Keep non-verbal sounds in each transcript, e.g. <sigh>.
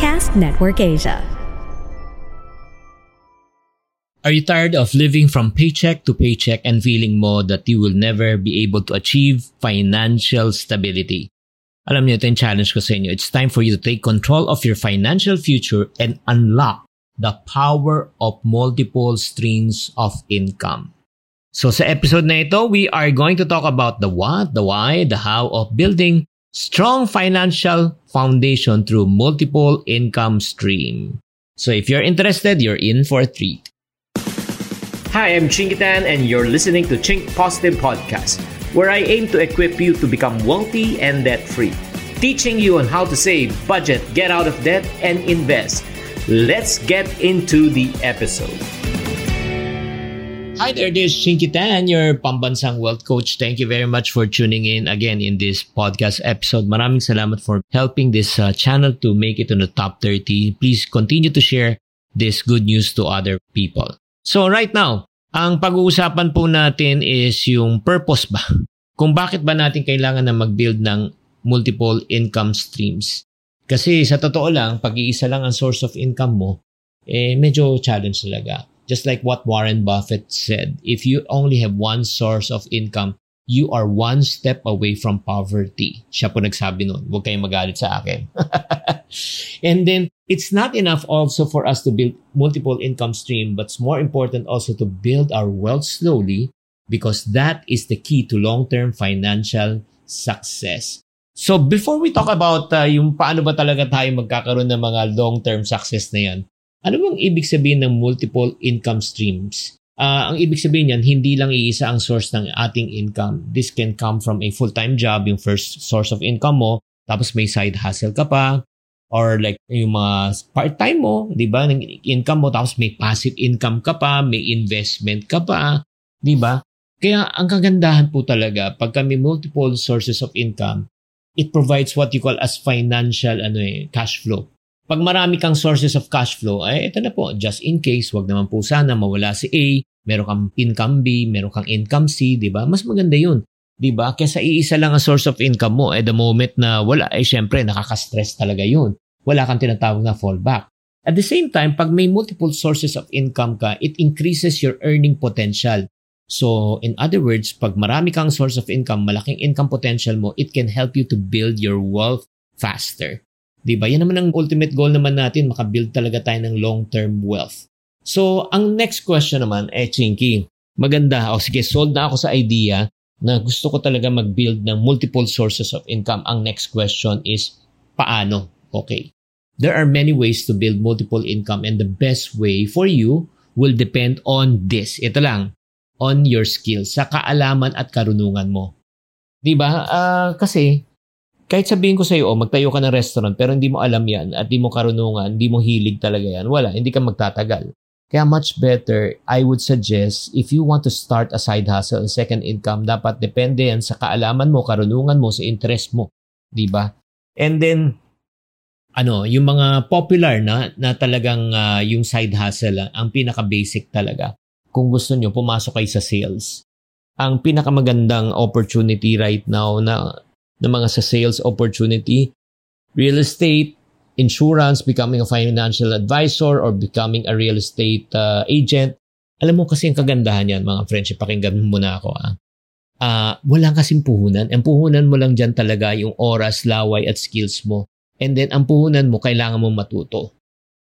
Podcast Network Asia. Are you tired of living from paycheck to paycheck and feeling mo that you will never be able to achieve financial stability? Alam niyo, ito yung challenge ko sa inyo. It's time for you to take control of your financial future and unlock the power of multiple streams of income. So sa episode na ito, we are going to talk about the what, the why, the how of building strong financial foundation through multiple income stream. So if you're interested, you're in for a treat. Hi, I'm Chingitan and you're listening to Chink Positive Podcast, where I aim to equip you to become wealthy and debt-free. Teaching you on how to save, budget, get out of debt, and invest. Let's get into the episode. Hi there, this is Shinky Tan, your pambansang wealth coach. Thank you very much for tuning in again in this podcast episode. Maraming salamat for helping this uh, channel to make it to the top 30. Please continue to share this good news to other people. So right now, ang pag-uusapan po natin is yung purpose ba? Kung bakit ba natin kailangan na mag-build ng multiple income streams. Kasi sa totoo lang, pag-iisa lang ang source of income mo, eh medyo challenge talaga. Just like what Warren Buffett said, if you only have one source of income, you are one step away from poverty. Siya po nagsabi noon. Huwag kayong magalit sa akin. <laughs> and then, it's not enough also for us to build multiple income stream, but it's more important also to build our wealth slowly because that is the key to long-term financial success. So before we talk about uh, yung paano ba talaga tayo magkakaroon ng mga long-term success na yan, ano bang ibig sabihin ng multiple income streams? Uh, ang ibig sabihin yan, hindi lang iisa ang source ng ating income. This can come from a full-time job, yung first source of income mo, tapos may side hustle ka pa, or like yung mga part-time mo, di ba, ng income mo, tapos may passive income ka pa, may investment ka pa, di ba? Kaya ang kagandahan po talaga, pag may multiple sources of income, it provides what you call as financial ano eh, cash flow. Pag marami kang sources of cash flow, ay ito na po, just in case, wag naman po sana mawala si A, meron kang income B, meron kang income C, di ba? Mas maganda yun. Di ba? Kesa iisa lang ang source of income mo, at the moment na wala, eh syempre, nakaka-stress talaga yun. Wala kang tinatawag na fallback. At the same time, pag may multiple sources of income ka, it increases your earning potential. So, in other words, pag marami kang source of income, malaking income potential mo, it can help you to build your wealth faster. Di ba? Yan naman ang ultimate goal naman natin, makabuild talaga tayo ng long-term wealth. So, ang next question naman, eh, Chinky, maganda. O sige, sold na ako sa idea na gusto ko talaga mag-build ng multiple sources of income. Ang next question is, paano? Okay. There are many ways to build multiple income and the best way for you will depend on this. Ito lang, on your skills, sa kaalaman at karunungan mo. 'Di ba? Uh, kasi kahit sabihin ko sa iyo, oh, magtayo ka ng restaurant pero hindi mo alam 'yan at hindi mo karunungan, hindi mo hilig talaga 'yan, wala, hindi ka magtatagal. Kaya much better, I would suggest if you want to start a side hustle, a second income, dapat depende yan sa kaalaman mo, karunungan mo, sa interest mo, ba? And then ano, yung mga popular na na talagang uh, yung side hustle, ang pinaka basic talaga kung gusto nyo, pumasok kayo sa sales. Ang pinakamagandang opportunity right now na, na mga sa sales opportunity, real estate, insurance, becoming a financial advisor, or becoming a real estate uh, agent. Alam mo kasi ang kagandahan yan, mga friends, pakinggan mo muna ako. Ah. Uh, walang kasing puhunan. Ang puhunan mo lang dyan talaga yung oras, laway, at skills mo. And then, ang puhunan mo, kailangan mo matuto.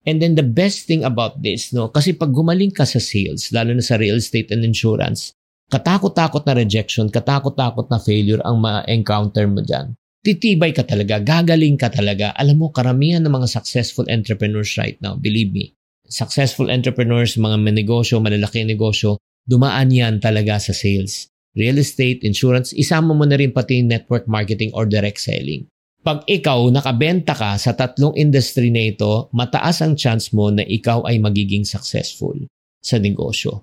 And then the best thing about this, no, kasi pag gumaling ka sa sales, lalo na sa real estate and insurance, katakot-takot na rejection, katakot-takot na failure ang ma-encounter mo dyan. Titibay ka talaga, gagaling ka talaga. Alam mo, karamihan ng mga successful entrepreneurs right now, believe me, successful entrepreneurs, mga negosyo, malalaki negosyo, dumaan yan talaga sa sales. real estate, insurance, isama mo na rin pati network marketing or direct selling. Pag ikaw nakabenta ka sa tatlong industry na ito, mataas ang chance mo na ikaw ay magiging successful sa negosyo.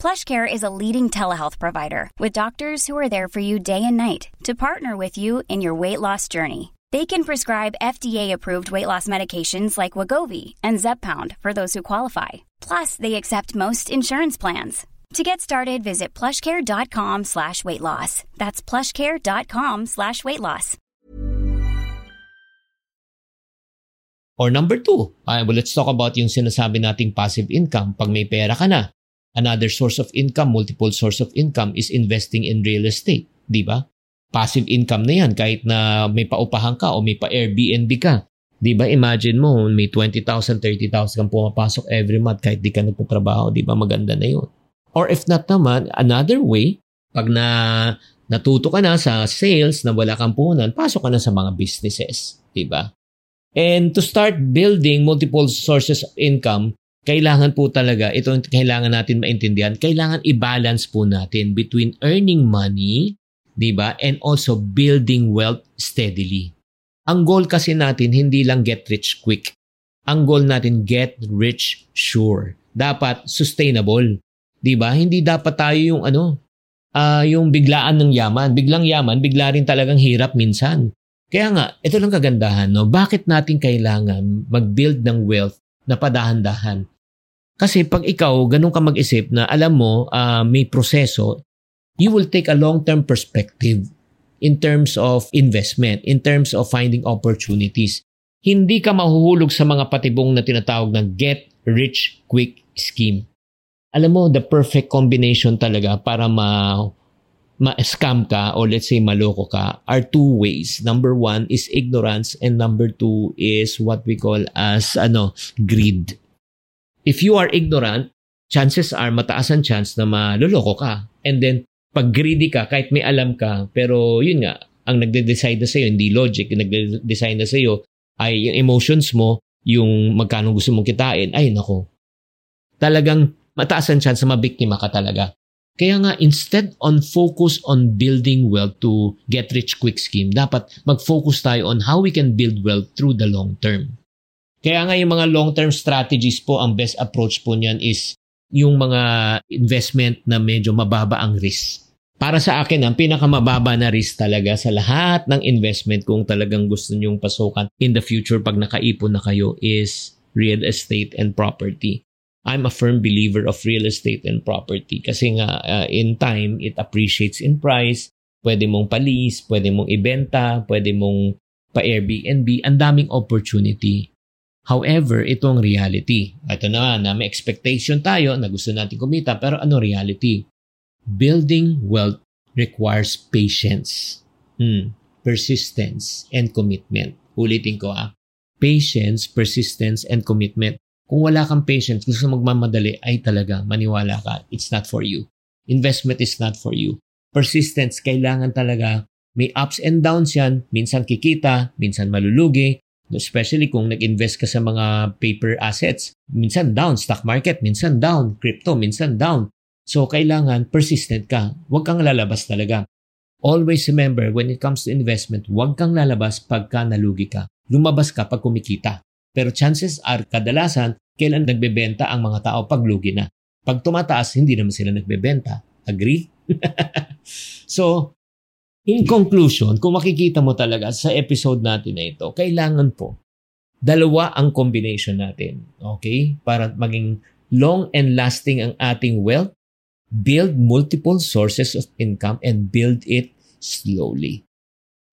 PlushCare is a leading telehealth provider with doctors who are there for you day and night to partner with you in your weight loss journey. They can prescribe FDA-approved weight loss medications like Wagovi and Zepbound for those who qualify. Plus, they accept most insurance plans. To get started, visit plushcare.com slash weight loss. That's plushcare.com slash weight loss. Or number two, uh, well, let's talk about yung sinasabi nating passive income. Pag may pera ka na, another source of income, multiple source of income is investing in real estate. Di ba? Passive income na yan kahit na may paupahan ka o may pa-Airbnb ka. Di ba? Imagine mo, may 20,000, 30,000 kang pumapasok every month kahit di ka nagtatrabaho. Di ba? Maganda na yun. Or if not naman, another way, pag na natuto ka na sa sales na wala kang puhunan, pasok ka na sa mga businesses. Di ba? And to start building multiple sources of income, kailangan po talaga, ito kailangan natin maintindihan, kailangan i-balance po natin between earning money, di ba, and also building wealth steadily. Ang goal kasi natin, hindi lang get rich quick. Ang goal natin, get rich sure. Dapat sustainable. Di ba? Hindi dapat tayo yung ano, uh, yung biglaan ng yaman. Biglang yaman, bigla rin talagang hirap minsan. Kaya nga, ito lang kagandahan, no? Bakit natin kailangan mag-build ng wealth na padahan-dahan? Kasi pag ikaw, ganun ka mag-isip na alam mo, uh, may proseso, you will take a long-term perspective in terms of investment, in terms of finding opportunities. Hindi ka mahuhulog sa mga patibong na tinatawag ng get rich quick scheme. Alam mo, the perfect combination talaga para ma ma-scam ka or let's say maloko ka are two ways. Number one is ignorance and number two is what we call as ano, greed. If you are ignorant, chances are mataas ang chance na maloloko ka. And then, pag greedy ka, kahit may alam ka, pero yun nga, ang nagde-decide na sa'yo, hindi logic, yung nagde-decide na sa'yo ay yung emotions mo, yung magkano gusto mong kitain, ay nako. Talagang mataas ang chance na mabiktima ka talaga. Kaya nga, instead on focus on building wealth to get rich quick scheme, dapat mag-focus tayo on how we can build wealth through the long term. Kaya nga yung mga long-term strategies po, ang best approach po niyan is yung mga investment na medyo mababa ang risk. Para sa akin, ang pinakamababa na risk talaga sa lahat ng investment kung talagang gusto nyong pasukan in the future pag nakaipon na kayo is real estate and property. I'm a firm believer of real estate and property kasi nga uh, in time it appreciates in price. Pwede mong palis, pwede mong ibenta, pwede mong pa-Airbnb, ang daming opportunity. However, ito ang reality. Ito na na may expectation tayo na gusto natin kumita pero ano reality? Building wealth requires patience, hmm, persistence, and commitment. Ulitin ko ah. Patience, persistence, and commitment. Kung wala kang patience, gusto magmamadali, ay talaga, maniwala ka, it's not for you. Investment is not for you. Persistence, kailangan talaga may ups and downs yan. Minsan kikita, minsan malulugi. Especially kung nag-invest ka sa mga paper assets. Minsan down, stock market, minsan down, crypto, minsan down. So, kailangan persistent ka. Huwag kang lalabas talaga. Always remember, when it comes to investment, huwag kang lalabas pagka nalugi ka. Lumabas ka pag kumikita. Pero chances are, kadalasan, kailan nagbebenta ang mga tao pag lugi na. Pag tumataas, hindi naman sila nagbebenta. Agree? <laughs> so, in conclusion, kung makikita mo talaga sa episode natin na ito, kailangan po, dalawa ang combination natin. Okay? Para maging long and lasting ang ating wealth, build multiple sources of income and build it slowly.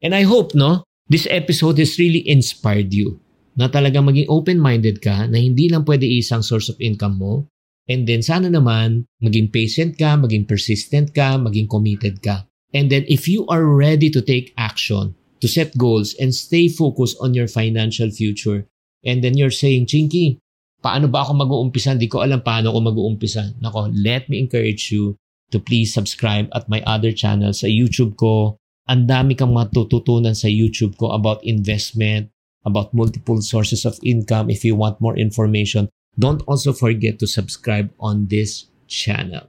And I hope, no, this episode has really inspired you na talagang maging open-minded ka na hindi lang pwede isang source of income mo. And then sana naman maging patient ka, maging persistent ka, maging committed ka. And then if you are ready to take action, to set goals and stay focused on your financial future, and then you're saying, Chinky, paano ba ako mag-uumpisa? Hindi ko alam paano ako mag-uumpisa. Nako, let me encourage you to please subscribe at my other channel sa YouTube ko. Ang dami kang matututunan sa YouTube ko about investment, about multiple sources of income. If you want more information, don't also forget to subscribe on this channel.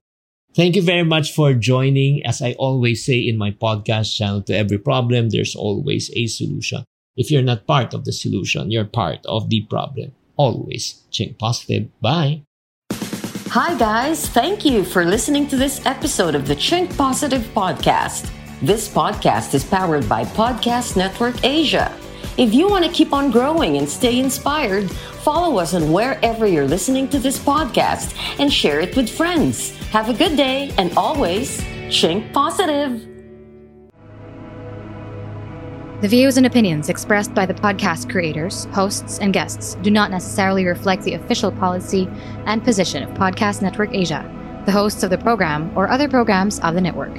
Thank you very much for joining. As I always say in my podcast channel, to every problem, there's always a solution. If you're not part of the solution, you're part of the problem. Always think positive. Bye. Hi, guys. Thank you for listening to this episode of the Chink Positive Podcast. This podcast is powered by Podcast Network Asia. If you want to keep on growing and stay inspired, follow us on wherever you're listening to this podcast and share it with friends. Have a good day and always chink positive. The views and opinions expressed by the podcast creators, hosts, and guests do not necessarily reflect the official policy and position of Podcast Network Asia, the hosts of the program, or other programs of the network.